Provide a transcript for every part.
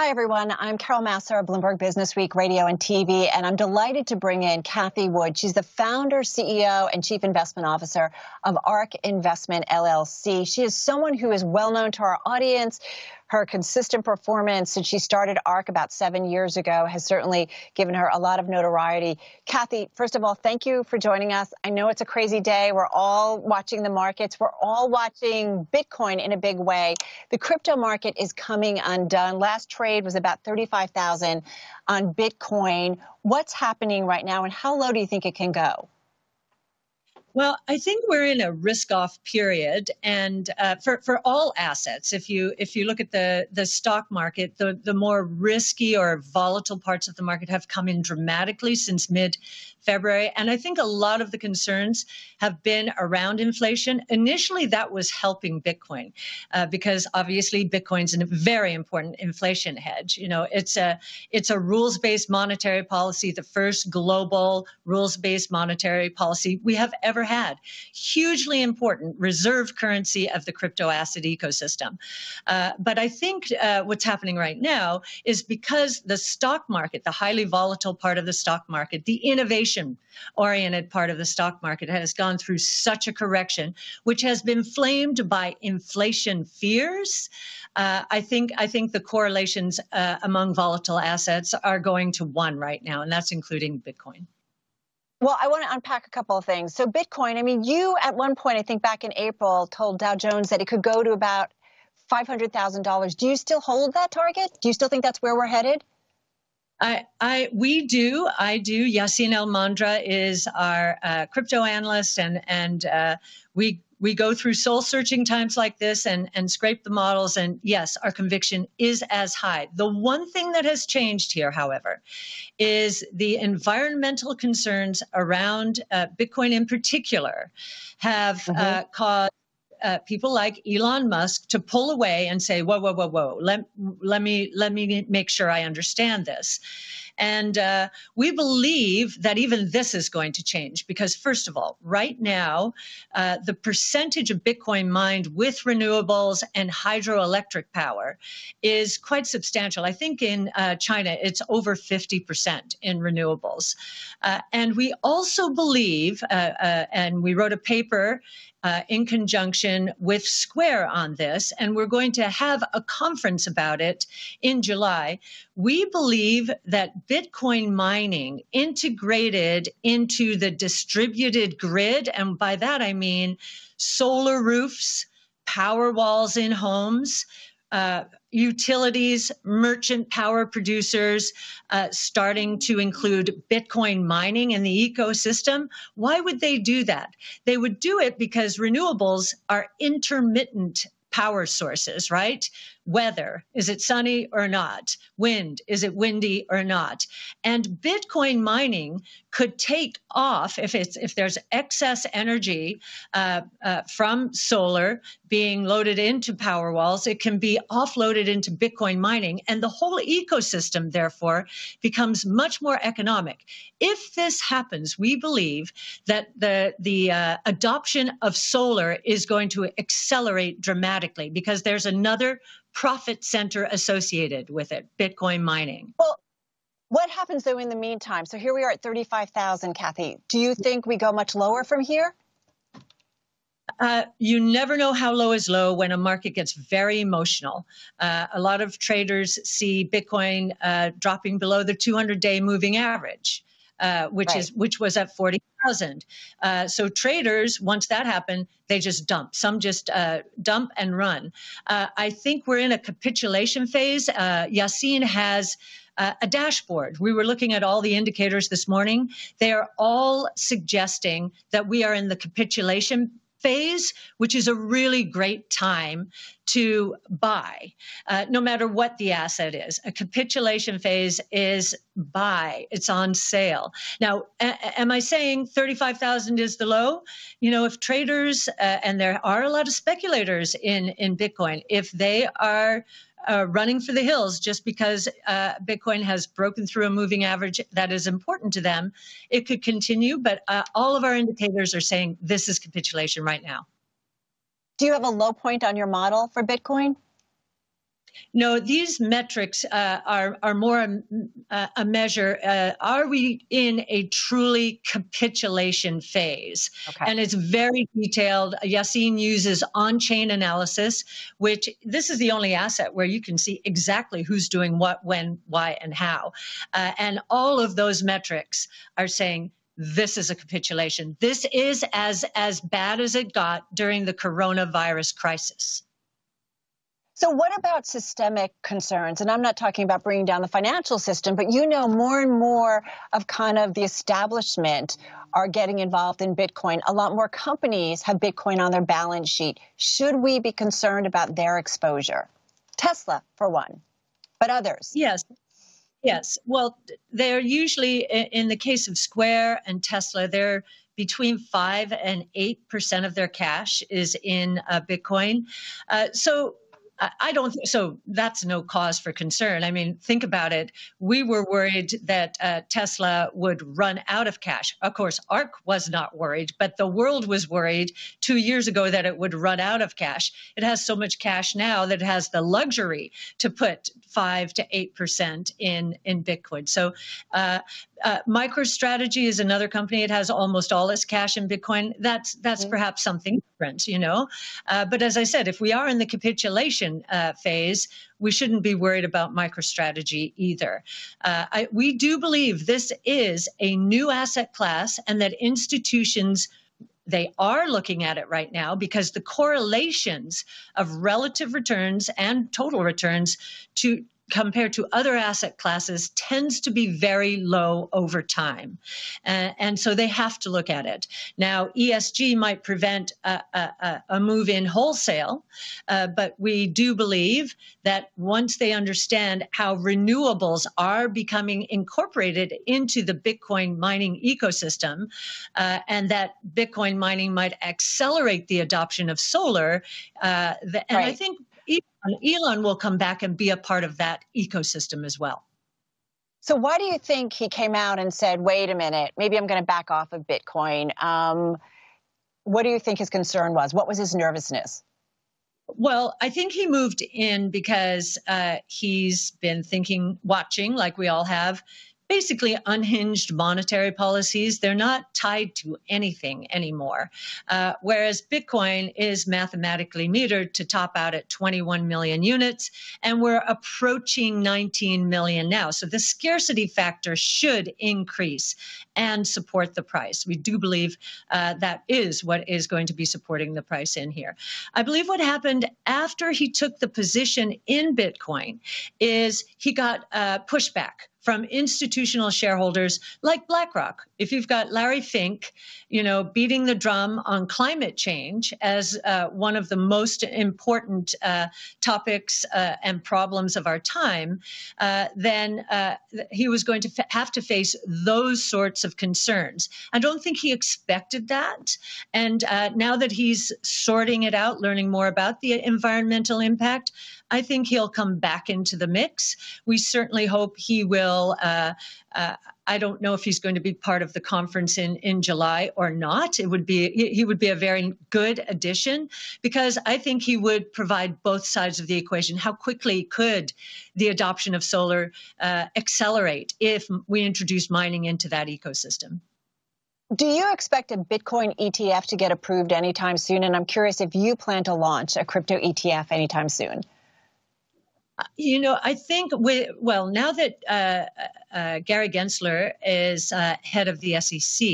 Hi, everyone. I'm Carol Massar of Bloomberg Businessweek Radio and TV, and I'm delighted to bring in Cathie Wood. She's the founder, CEO, and chief investment officer of ARK Investment LLC. She is someone who is well known to our audience her consistent performance since she started ARK about seven years ago has certainly given her a lot of notoriety. Cathie, first of all, thank you for joining us. I know it's a crazy day. We're all watching the markets. We're all watching Bitcoin in a big way. The crypto market is coming undone. Last trade was about 35,000 on Bitcoin. What's happening right now and how low do you think it can go? Well, I think we're in a risk-off period, and uh, for for all assets, if you if you look at the the stock market, the the more risky or volatile parts of the market have come in dramatically since mid February. And I think a lot of the concerns have been around inflation. Initially, that was helping Bitcoin uh, because obviously Bitcoin's a very important inflation hedge. You know, it's a it's a rules based monetary policy, the first global rules based monetary policy we have ever had. Hugely important reserve currency of the crypto asset ecosystem. Uh, but I think uh, what's happening right now is because the stock market, the highly volatile part of the stock market, the innovation oriented part of the stock market has gone through such a correction, which has been flamed by inflation fears. Uh, I think I think the correlations uh, among volatile assets are going to one right now, and that's including Bitcoin. Well, I want to unpack a couple of things. So, Bitcoin, I mean, you at one point, I think back in April, told Dow Jones that it could go to about $500,000. Do you still hold that target? Do you still think that's where we're headed? I, I, we do. I do. Yassine Elmandjra is our uh, crypto analyst, and and uh, we we go through soul searching times like this and and scrape the models. And yes, our conviction is as high. The one thing that has changed here, however, is the environmental concerns around uh, Bitcoin in particular have mm-hmm. Uh, caused uh, people like Elon Musk to pull away and say, "Whoa, whoa, whoa, whoa! Let let me let me make sure I understand this." And uh, we believe that even this is going to change because, first of all, right now, uh, the percentage of Bitcoin mined with renewables and hydroelectric power is quite substantial. I think in uh, China, it's over 50% in renewables. Uh, and we also believe, uh, uh, and we wrote a paper uh, in conjunction with Square on this, and we're going to have a conference about it in July. We believe that Bitcoin mining integrated into the distributed grid, and by that I mean solar roofs, power walls in homes, uh, utilities, merchant power producers uh, starting to include Bitcoin mining in the ecosystem. Why would they do that? They would do it because renewables are intermittent power sources, right? Weather, is it sunny or not? Wind, is it windy or not? And Bitcoin mining could take off if it's if there's excess energy uh, uh, from solar being loaded into power walls, it can be offloaded into Bitcoin mining, and the whole ecosystem therefore becomes much more economic. If this happens, we believe that the the uh, adoption of solar is going to accelerate dramatically because there's another profit center associated with it, Bitcoin mining. Well, what happens though in the meantime? So here we are at 35,000, Cathie. Do you think we go much lower from here? Uh, you never know how low is low when a market gets very emotional. Uh, a lot of traders see Bitcoin uh, dropping below the 200-day moving average. Uh, which right. is which was at 40,000. Uh, so traders, once that happened, they just dump. Some just uh, dump and run. Uh, I think we're in a capitulation phase. Uh, Yassine has. a dashboard. We were looking at all the indicators this morning. They are all suggesting that we are in the capitulation phase, which is a really great time to buy, uh, no matter what the asset is. A capitulation phase is buy, it's on sale. Now, a- am I saying 35,000 is the low? You know, if traders, uh, and there are a lot of speculators in, in Bitcoin, if they are uh, running for the hills just because uh, Bitcoin has broken through a moving average that is important to them. It could continue, but uh, all of our indicators are saying this is capitulation right now. Do you have a low point on your model for Bitcoin? No, these metrics uh, are are more a, uh, a measure. Uh, are we in a truly capitulation phase? Okay. And it's very detailed. Yassine uses on-chain analysis, which this is the only asset where you can see exactly who's doing what, when, why, and how. Uh, and all of those metrics are saying this is a capitulation. This is as as bad as it got during the coronavirus crisis. So, what about systemic concerns? And I'm not talking about bringing down the financial system, but you know, more and more of kind of the establishment are getting involved in Bitcoin. A lot more companies have Bitcoin on their balance sheet. Should we be concerned about their exposure? Tesla, for one, but others. Yes. Yes. Well, they're usually, in the case of Square and Tesla, they're between 5 and 8% of their cash is in uh, Bitcoin. Uh, so I don't. So that's no cause for concern. I mean, think about it. We were worried that uh, Tesla would run out of cash. Of course, ARK was not worried, but the world was worried two years ago that it would run out of cash. It has so much cash now that it has the luxury to put five to eight percent in in Bitcoin. So uh, uh, MicroStrategy is another company. It has almost all its cash in Bitcoin. That's that's mm-hmm. perhaps something different, you know. Uh, but as I said, if we are in the capitulation uh, phase, we shouldn't be worried about MicroStrategy either. Uh, I, we do believe this is a new asset class, and that institutions they are looking at it right now because the correlations of relative returns and total returns to compared to other asset classes tends to be very low over time. Uh, and so they have to look at it. Now, ESG might prevent a, a, a move in wholesale, uh, but we do believe that once they understand how renewables are becoming incorporated into the Bitcoin mining ecosystem, uh, and that Bitcoin mining might accelerate the adoption of solar, uh, the, and right. I think Elon, Elon will come back and be a part of that ecosystem as well. So, why do you think he came out and said, wait a minute, maybe I'm going to back off of Bitcoin? Um, what do you think his concern was? What was his nervousness? Well, I think he moved in because uh, he's been thinking, watching, like we all have, basically unhinged monetary policies. They're not tied to anything anymore. Uh, whereas Bitcoin is mathematically metered to top out at 21 million units, and we're approaching 19 million now. So the scarcity factor should increase and support the price. We do believe uh, that is what is going to be supporting the price in here. I believe what happened after he took the position in Bitcoin is he got uh, pushback from institutional shareholders like BlackRock. If you've got Larry Fink, you know, beating the drum on climate change as uh, one of the most important uh, topics uh, and problems of our time, uh, then uh, he was going to f- have to face those sorts of concerns. I don't think he expected that. And uh, now that he's sorting it out, learning more about the environmental impact, I think he'll come back into the mix. We certainly hope he will. Uh, uh, I don't know if he's going to be part of the conference in, in July or not. It would be he would be a very good addition because I think he would provide both sides of the equation. How quickly could the adoption of solar uh, accelerate if we introduce mining into that ecosystem? Do you expect a Bitcoin ETF to get approved anytime soon? And I'm curious if you plan to launch a crypto ETF anytime soon. You know, I think we, well now that uh, uh, Gary Gensler is uh, head of the SEC,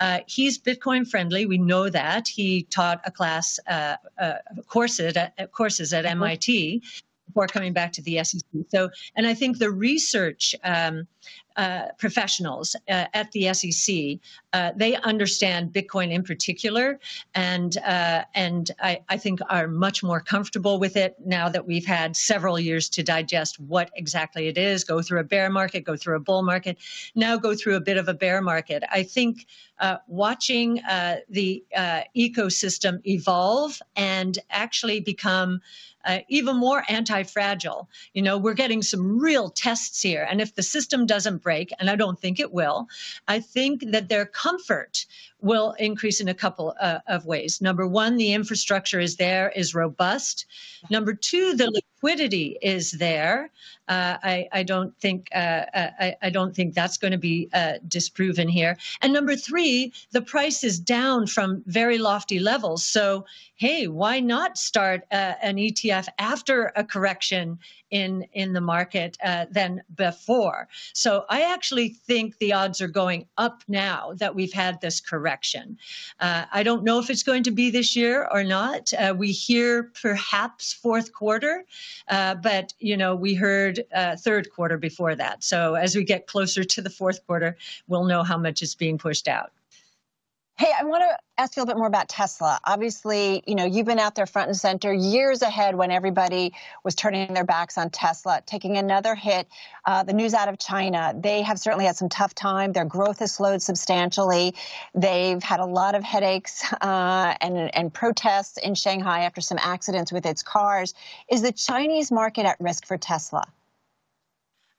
uh, he's Bitcoin friendly. We know that he taught a class uh, uh, courses at, courses at MIT mm-hmm. before coming back to the SEC. So, and I think the research um, uh, professionals uh, at the SEC. Uh, they understand Bitcoin in particular, and uh, and I, I, think are much more comfortable with it now that we've had several years to digest what exactly it is. Go through a bear market, go through a bull market, now go through a bit of a bear market. I think uh, watching the ecosystem evolve and actually become even more anti-fragile. You know, we're getting some real tests here, and if the system doesn't break, and I don't think it will, I think that their comfort will increase in a couple uh, of ways. Number one, the infrastructure is there, is robust. Number two, the liquidity is there. Uh, I, I, don't think uh, uh, I, I, don't think that's going to be uh, disproven here. And number three, the price is down from very lofty levels. So hey, why not start uh, an ETF after a correction in in the market uh, than before? So I actually think the odds are going up now that we've had this correction. I don't know if it's going to be this year or not. we hear perhaps fourth quarter, but you know we heard uh, third quarter before that. So as we get closer to the fourth quarter, we'll know how much is being pushed out. Hey, I want to ask you a little bit more about Tesla. Obviously, you know, you've been out there front and center years ahead when everybody was turning their backs on Tesla, taking another hit. Uh, the news out of China, they have certainly had some tough time. Their growth has slowed substantially. They've had a lot of headaches uh, and, and protests in Shanghai after some accidents with its cars. Is the Chinese market at risk for Tesla?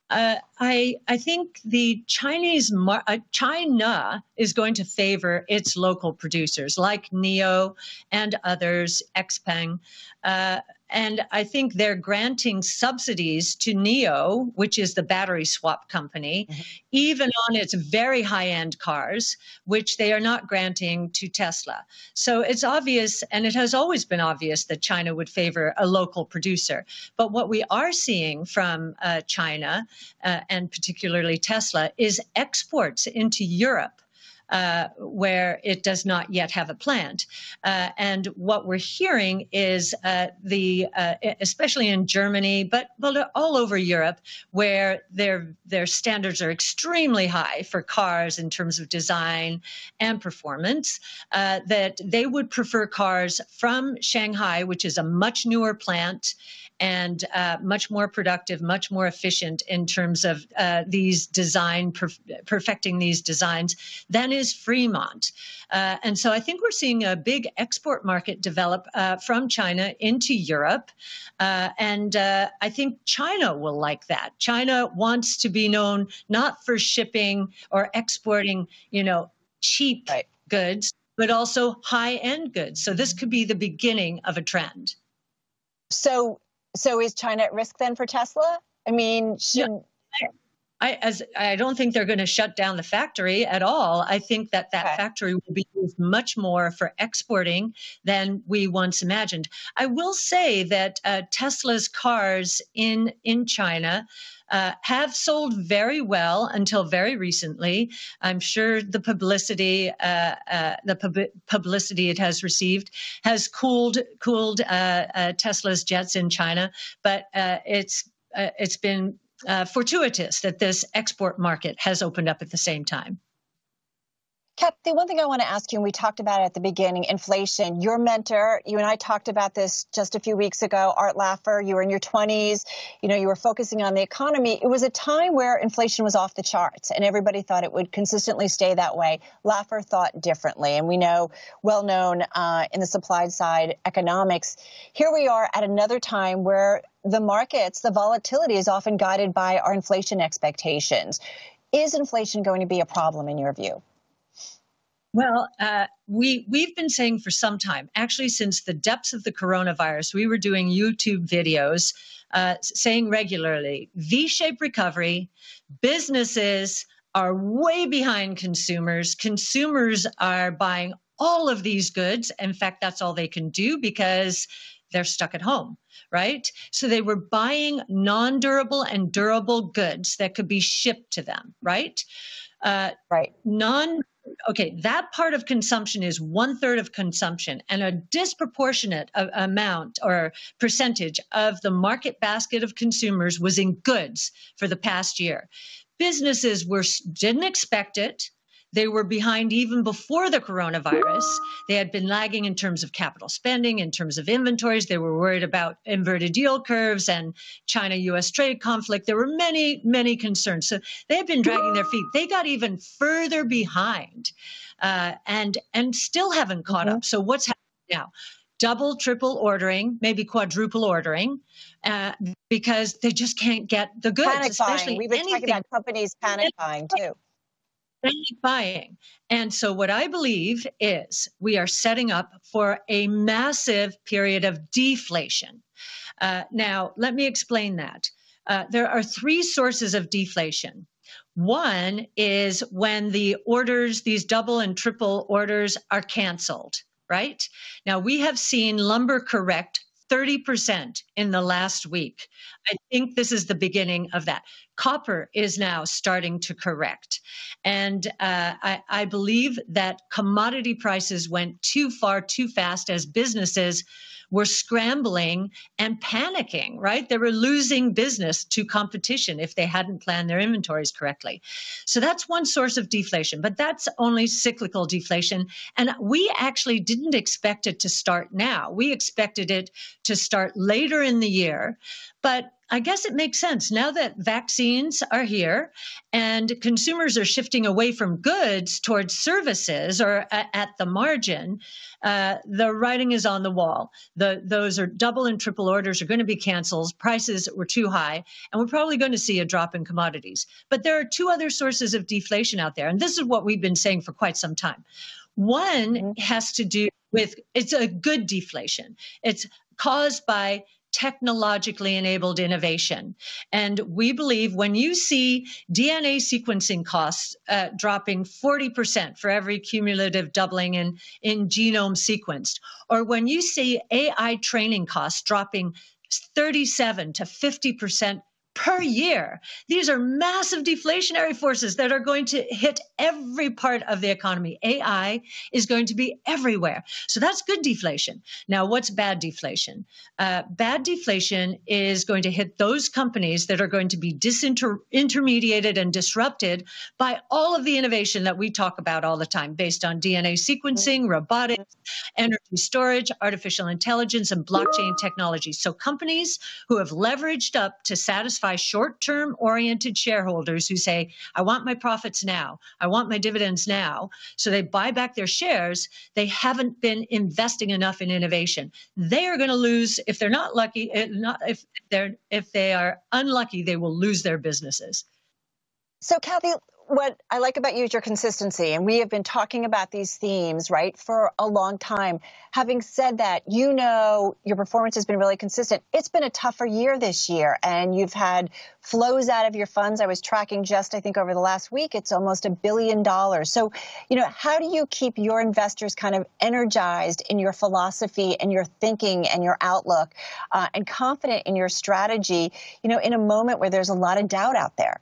Uh, I I think the Chinese mar- uh, China is going to favor its local producers like NIO and others, Xpeng. Uh, and I think they're granting subsidies to NIO, which is the battery swap company, mm-hmm. even on its very high end cars, which they are not granting to Tesla. So it's obvious, and it has always been obvious, that China would favor a local producer. But what we are seeing from uh, China, uh, and particularly Tesla, is exports into Europe uh, where it does not yet have a plant. Uh, and what we're hearing is uh, the, uh, especially in Germany, but, but all over Europe, where their their standards are extremely high for cars in terms of design and performance, uh, that they would prefer cars from Shanghai, which is a much newer plant and uh, much more productive, much more efficient in terms of uh, these design, perf- perfecting these designs than is Fremont. Uh, and so I think we're seeing a big export market develop uh, from China into Europe. Uh, and uh, I think China will like that. China wants to be known not for shipping or exporting, you know, cheap right. goods, but also high end goods. So this could be the beginning of a trend. So so is China at risk then for Tesla? I mean, should yeah. I, as I don't think they're going to shut down the factory at all. I think that that okay. factory will be used much more for exporting than we once imagined. I will say that uh, Tesla's cars in in China uh, have sold very well until very recently. I'm sure the publicity, uh, uh, the pub- publicity it has received, has cooled cooled uh, uh, Tesla's jets in China, but uh, it's it's been Uh, fortuitous that this export market has opened up at the same time. Cathie, one thing I want to ask you, and we talked about it at the beginning, inflation. Your mentor, you and I talked about this just a few weeks ago, Art Laffer, you were in your 20s, you know, you were focusing on the economy. It was a time where inflation was off the charts and everybody thought it would consistently stay that way. Laffer thought differently. And we know, well known uh, in the supply side economics, here we are at another time where the markets, the volatility is often guided by our inflation expectations. Is inflation going to be a problem in your view? Well, uh, we we've been saying for some time, actually since the depths of the coronavirus, we were doing YouTube videos uh, saying regularly V-shaped recovery. Businesses are way behind consumers. Consumers are buying all of these goods. In fact, that's all they can do because they're stuck at home, right? So they were buying non durable and durable goods that could be shipped to them, right? Uh, right. Non okay, that part of consumption is one third of consumption, and a disproportionate amount or percentage of the market basket of consumers was in goods for the past year. Businesses were didn't expect it. They were behind even before the coronavirus. They had been lagging in terms of capital spending, in terms of inventories. They were worried about inverted yield curves and China US trade conflict. There were many, many concerns. So they had been dragging their feet. They got even further behind uh, and, and still haven't caught mm-hmm. up. So what's happening now? double, triple ordering, maybe quadruple ordering, uh, because they just can't get the goods. Panic especially buying. We've been anything. talking about companies panic buying too panic buying. And so, what I believe is we are setting up for a massive period of deflation. Uh, now, let me explain that. Uh, there are three sources of deflation. One is when the orders, these double and triple orders, are canceled, right? Now, we have seen lumber correct 30% in the last week. I think this is the beginning of that. Copper is now starting to correct. And uh, I, I believe that commodity prices went too far, too fast as businesses were scrambling and panicking, right? They were losing business to competition if they hadn't planned their inventories correctly. So that's one source of deflation, but that's only cyclical deflation. And we actually didn't expect it to start now. We expected it to start later in the year. But I guess it makes sense now that vaccines are here and consumers are shifting away from goods towards services or at the margin. Uh, the writing is on the wall. The, those are double and triple orders are going to be canceled. Prices were too high, and we're probably going to see a drop in commodities. But there are two other sources of deflation out there, and this is what we've been saying for quite some time. One mm-hmm. has to do with it's a good deflation. It's caused by technologically enabled innovation. And we believe when you see DNA sequencing costs uh, dropping 40% for every cumulative doubling in, in genome sequenced, or when you see AI training costs dropping 37 to 50% per year. These are massive deflationary forces that are going to hit every part of the economy. AI is going to be everywhere. So that's good deflation. Now, what's bad deflation? Uh, bad deflation is going to hit those companies that are going to be disintermediated and disrupted by all of the innovation that we talk about all the time based on DNA sequencing, robotics, energy storage, artificial intelligence, and blockchain technology. So companies who have leveraged up to satisfy by short term oriented shareholders who say, I want my profits now, I want my dividends now. So they buy back their shares. They haven't been investing enough in innovation. They are going to lose if they're not lucky, eh, not if they're if they are unlucky, they will lose their businesses. So, Cathie, what I like about you is your consistency. And we have been talking about these themes, right, for a long time. Having said that, you know your performance has been really consistent. It's been a tougher year this year, and you've had flows out of your funds. I was tracking just, I think, over the last week, it's almost a billion dollars. So, you know, how do you keep your investors kind of energized in your philosophy and your thinking and your outlook uh, and confident in your strategy, you know, in a moment where there's a lot of doubt out there?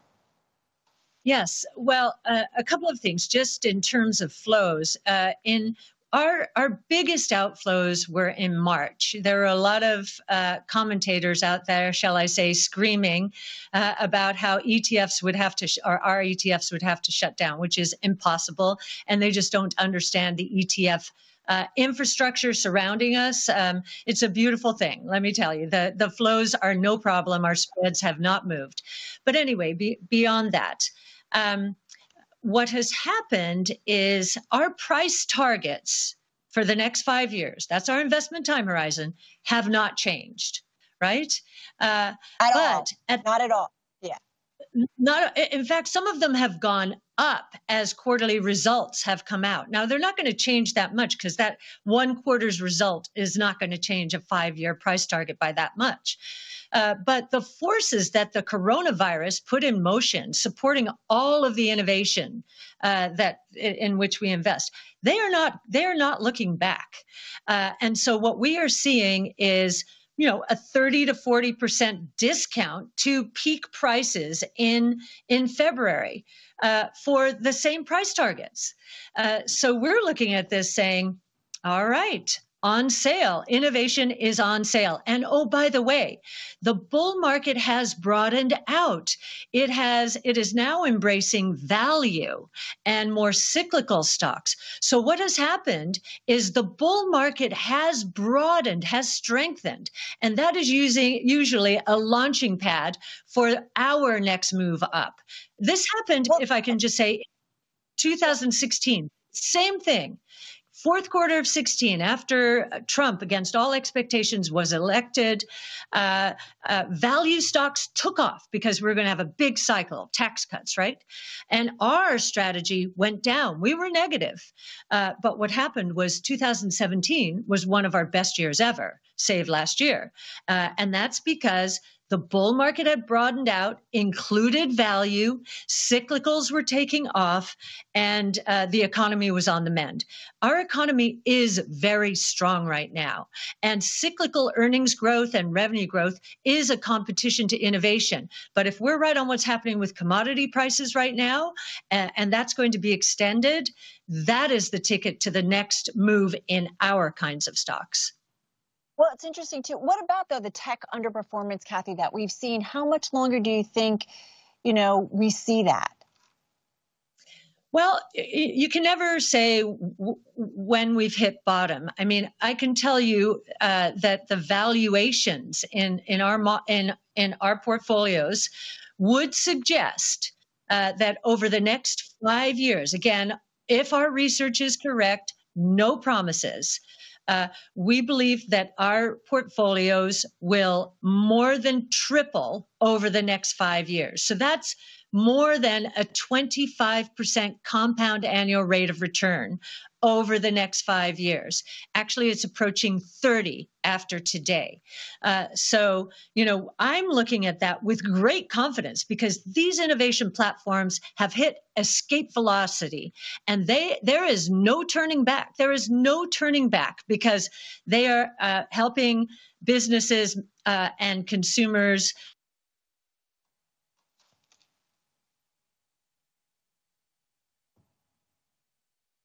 Yes. Well, uh, a couple of things just in terms of flows. Uh, in our our biggest outflows were in March. There were a lot of uh, commentators out there, shall I say, screaming uh, about how ETFs would have to, sh- or our ETFs would have to shut down, which is impossible, and they just don't understand the ETF. Uh, infrastructure surrounding us. Um, it's a beautiful thing. Let me tell you, the the flows are no problem. Our spreads have not moved. But anyway, be, beyond that, um, what has happened is our price targets for the next five years, that's our investment time horizon, have not changed, right? Uh, at but all. At, not at all. Yeah. Not, in fact, some of them have gone up as quarterly results have come out. Now, they're not going to change that much because that one quarter's result is not going to change a five year price target by that much. Uh, but the forces that the coronavirus put in motion, supporting all of the innovation uh, that in which we invest, they are not they are not looking back. Uh, and so what we are seeing is you know a 30 to 40 percent discount to peak prices in in february uh, for the same price targets uh, so we're looking at this saying all right on sale. Innovation is on sale. And oh, by the way, the bull market has broadened out. It has, it is now embracing value and more cyclical stocks. So what has happened is the bull market has broadened, has strengthened, and that is using usually a launching pad for our next move up. This happened, if I can just say, 2016. Same thing fourth quarter of 16, after Trump, against all expectations, was elected, uh, uh, value stocks took off because we are going to have a big cycle, of tax cuts, right? And our strategy went down. We were negative. Uh, but what happened was 2017 was one of our best years ever, save last year. Uh, and that's because the bull market had broadened out, included value, cyclicals were taking off, and uh, the economy was on the mend. Our economy is very strong right now, and cyclical earnings growth and revenue growth is a competition to innovation. But if we're right on what's happening with commodity prices right now, uh, and that's going to be extended, that is the ticket to the next move in our kinds of stocks. Well, it's interesting too. What about though the tech underperformance, Cathie, that we've seen? How much longer do you think, you know, we see that? Well, you can never say when we've hit bottom. I mean, I can tell you uh, that the valuations in in our in in our portfolios would suggest uh, that over the next five years, again, if our research is correct, no promises, uh, we believe that our portfolios will more than triple over the next five years. So that's more than a 25% compound annual rate of return over the next five years. Actually, it's approaching 30 after today. Uh, so, you know, I'm looking at that with great confidence because these innovation platforms have hit escape velocity and they there is no turning back. There is no turning back because they are uh, helping businesses uh, and consumers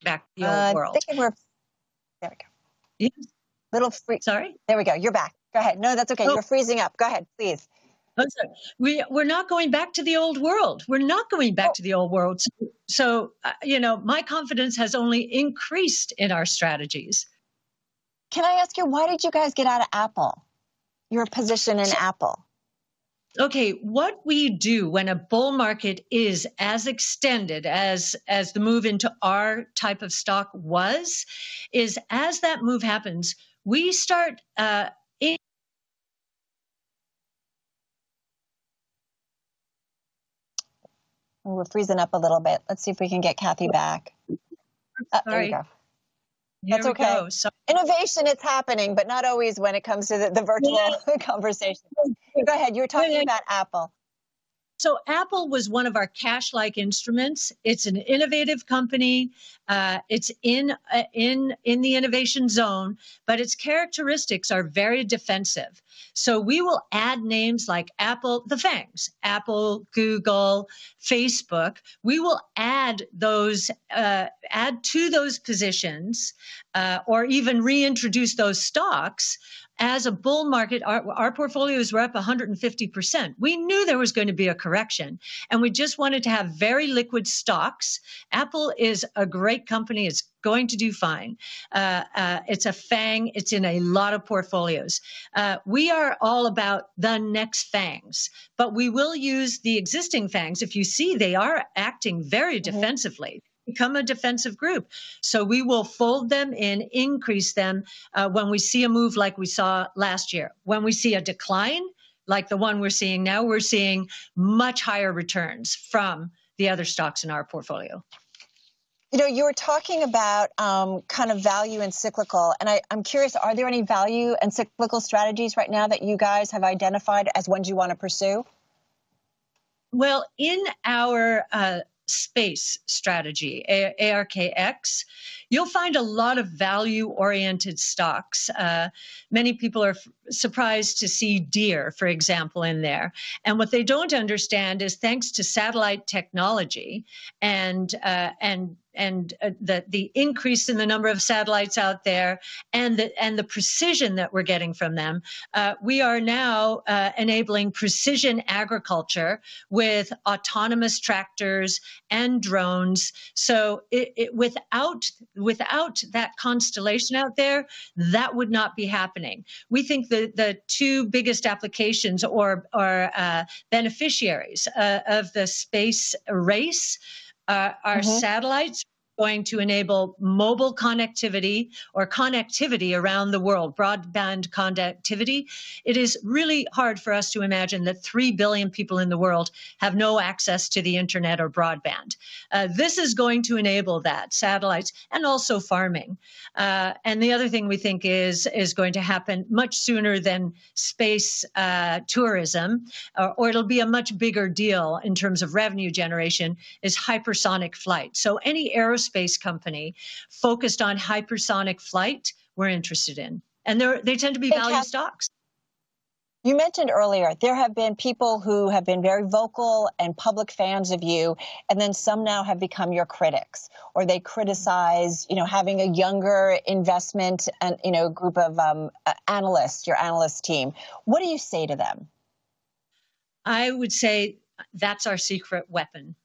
back to the old uh, world. We're, there we go. Yes. Little free. Sorry. There we go. You're back. Go ahead. No, that's okay. Oh. You're freezing up. Go ahead, please. Oh. We we're not going back to the old world. We're not going back oh. to the old world. So, so uh, you know, my confidence has only increased in our strategies. Can I ask you why did you guys get out of Apple? Your position in so, Apple okay what we do when a bull market is as extended as as the move into our type of stock was is as that move happens we start uh, in- we're freezing up a little bit. Let's see if we can get Cathie back. Uh, there you go. That's okay. So, Innovation, it's happening, but not always when it comes to the, the virtual yeah. conversation. Go ahead. You were talking yeah. about Apple. So Apple was one of our cash-like instruments. It's an innovative company. Uh, it's in uh, in in the innovation zone, but its characteristics are very defensive. So we will add names like Apple, the FANGs, Apple, Google, Facebook. We will add those uh, add to those positions, uh, or even reintroduce those stocks as a bull market, our, our portfolios were up 150%. We knew there was going to be a correction and we just wanted to have very liquid stocks. Apple is a great company. It's going to do fine. Uh, uh, it's a FANG. It's in a lot of portfolios. Uh, we are all about the next FANGs, but we will use the existing FANGs. If you see, they are acting very mm-hmm. Become a defensive group. So we will fold them in, increase them uh, when we see a move like we saw last year. When we see a decline, like the one we're seeing now, we're seeing much higher returns from the other stocks in our portfolio. You know, you were talking about um, kind of value and cyclical, and I, am curious: are there any value and cyclical strategies right now that you guys have identified as ones you want to pursue? Well, in our uh, space strategy, ARKX, you'll find a lot of value oriented stocks. Uh, many people are f- surprised to see Deere, for example, in there. And what they don't understand is thanks to satellite technology and, uh, and and uh, the the increase in the number of satellites out there and the and the precision that we're getting from them, uh, we are now uh, enabling precision agriculture with autonomous tractors and drones. So it, it, without without that constellation out there, that would not be happening. We think the the two biggest applications or or uh, beneficiaries uh, of the space race uh, are mm-hmm. satellites going to enable mobile connectivity or connectivity around the world, broadband connectivity. It is really hard for us to imagine that 3 billion people in the world have no access to the internet or broadband. Uh, this is going to enable that, satellites, and also farming. Uh, and the other thing we think is, is going to happen much sooner than space uh, tourism, or, or it'll be a much bigger deal in terms of revenue generation, is hypersonic flight. So any aerospace company focused on hypersonic flight, we're interested in. And they they tend to be value stocks. You mentioned earlier there have been people who have been very vocal and public fans of you, and then some now have become your critics, or they criticize, you know, having a younger investment and you know group of um, analysts, your analyst team. What do you say to them? I would say that's our secret weapon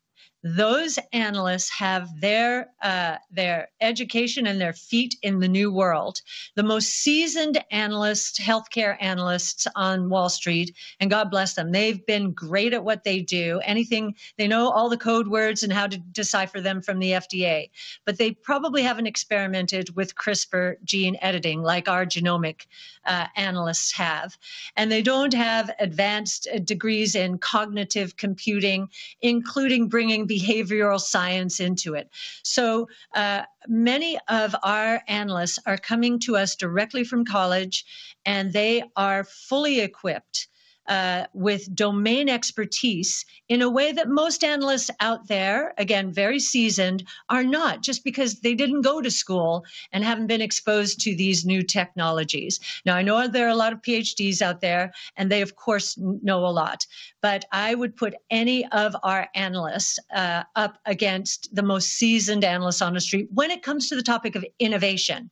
those analysts have their uh, their education and their feet in the new world. The most seasoned analysts, healthcare analysts on Wall Street, and God bless them, they've been great at what they do. Anything they know all the code words and how to decipher them from the FDA, but they probably haven't experimented with CRISPR gene editing like our genomic uh, analysts have, and they don't have advanced uh, degrees in cognitive computing, including bringing behavioral science into it. So uh, many of our analysts are coming to us directly from college, and they are fully equipped uh, with domain expertise in a way that most analysts out there, again, very seasoned, are not, just because they didn't go to school and haven't been exposed to these new technologies. Now, I know there are a lot of PhDs out there, and they, of course, know a lot, but I would put any of our analysts uh, up against the most seasoned analysts on the street when it comes to the topic of innovation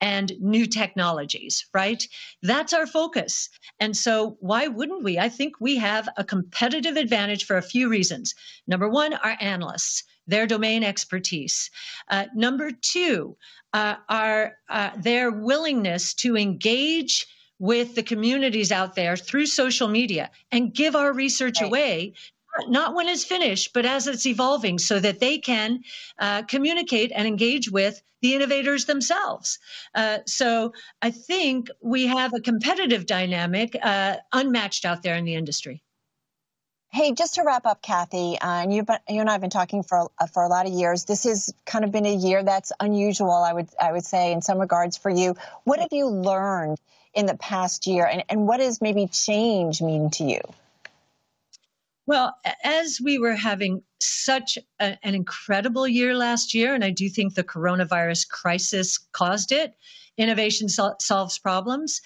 and new technologies, right? That's our focus. And so, why wouldn't we? I think we have a competitive advantage for a few reasons. Number one, our analysts their domain expertise. Uh, number two, uh, our uh, their willingness to engage with the communities out there through social media and give our research right. away not when it's finished, but as it's evolving, so that they can uh, communicate and engage with the innovators themselves. Uh, so I think we have a competitive dynamic uh, unmatched out there in the industry. Hey, just to wrap up, Cathie, uh, and you, you and I have been talking for uh, for a lot of years. This has kind of been a year that's unusual, I would I would say, in some regards for you. What have you learned in the past year, and, and what does maybe change mean to you? Well, as we were having such a, an incredible year last year, and I do think the coronavirus crisis caused it, innovation sol- solves problems.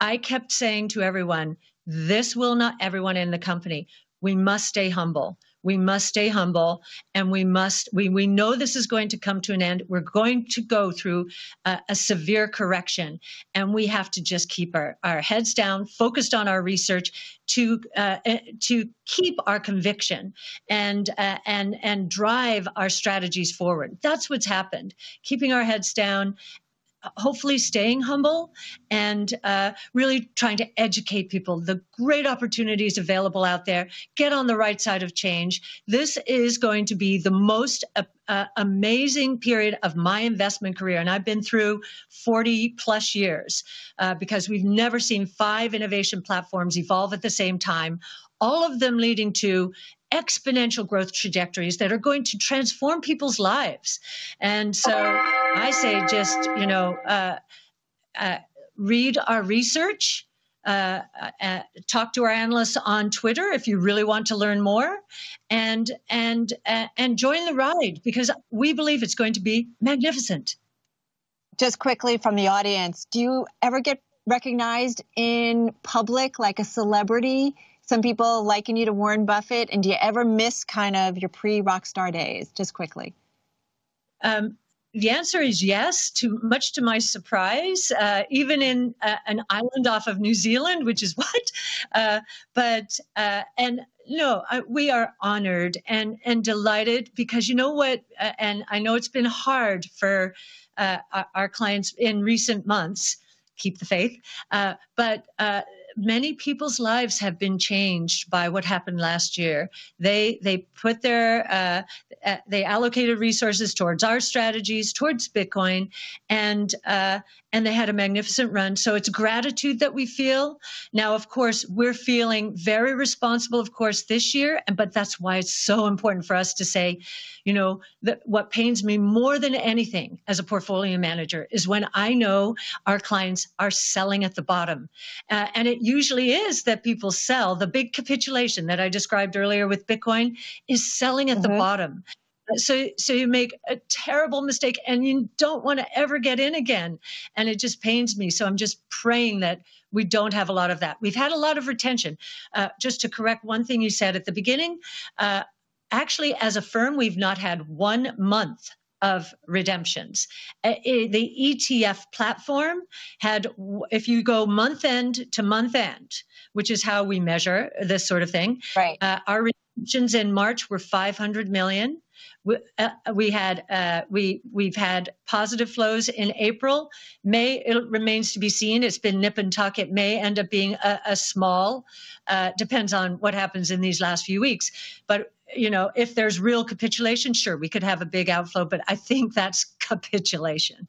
I kept saying to everyone, this will not, everyone in the company, we must stay humble we must stay humble and we must we, we know this is going to come to an end. We're going to go through a, a severe correction and we have to just keep our, our heads down focused on our research to uh, eh, to keep our conviction and uh, and and drive our strategies forward. That's what's happened. Keeping our heads down hopefully staying humble and uh, really trying to educate people. The great opportunities available out there. Get on the right side of change. This is going to be the most uh, uh, amazing period of my investment career and i've been through 40 plus years uh, because we've never seen five innovation platforms evolve at the same time all of them leading to exponential growth trajectories that are going to transform people's lives. And so I say just, you know, uh, uh, read our research. Uh, uh talk to our analysts on Twitter if you really want to learn more, and and uh, and join the ride because we believe it's going to be magnificent. Just quickly from the audience, do you ever get recognized in public like a celebrity? Some people liken you to Warren Buffett. And do you ever miss kind of your pre rock star days? Just quickly. Um, the answer is yes, to much to my surprise, uh, even in uh, an island off of New Zealand, which is what. Uh, but uh, and no, we are honored and and delighted because you know what, uh, and I know it's been hard for uh, our, our, clients in recent months. Keep the faith, but many people's lives have been changed by what happened last year. They they put their uh, uh, they allocated resources towards our strategies, towards Bitcoin, and uh, and they had a magnificent run. So it's gratitude that we feel. Now, of course, we're feeling very responsible, of course, this year, but that's why it's so important for us to say, you know, that what pains me more than anything as a portfolio manager is when I know our clients are selling at the bottom. Uh, and it usually is that people sell. The big capitulation that I described earlier with Bitcoin is selling at mm-hmm. the bottom so so you make a terrible mistake and you don't want to ever get in again. And it just pains me. So i'm just praying that we don't have a lot of that. We've had a lot of retention. Uh, just to correct one thing you said at the beginning uh, actually as a firm we've not had one month of redemptions. The ETF platform had, if you go month end to month end, which is how we measure this sort of thing, right. Uh, our redemptions in March were 500 million. We, uh, we had uh, we we've had positive flows in April. May it remains to be seen. It's been nip and tuck. It may end up being a, a small. Uh, depends on what happens in these last few weeks. But you know, if there's real capitulation, sure, we could have a big outflow. But I think that's capitulation.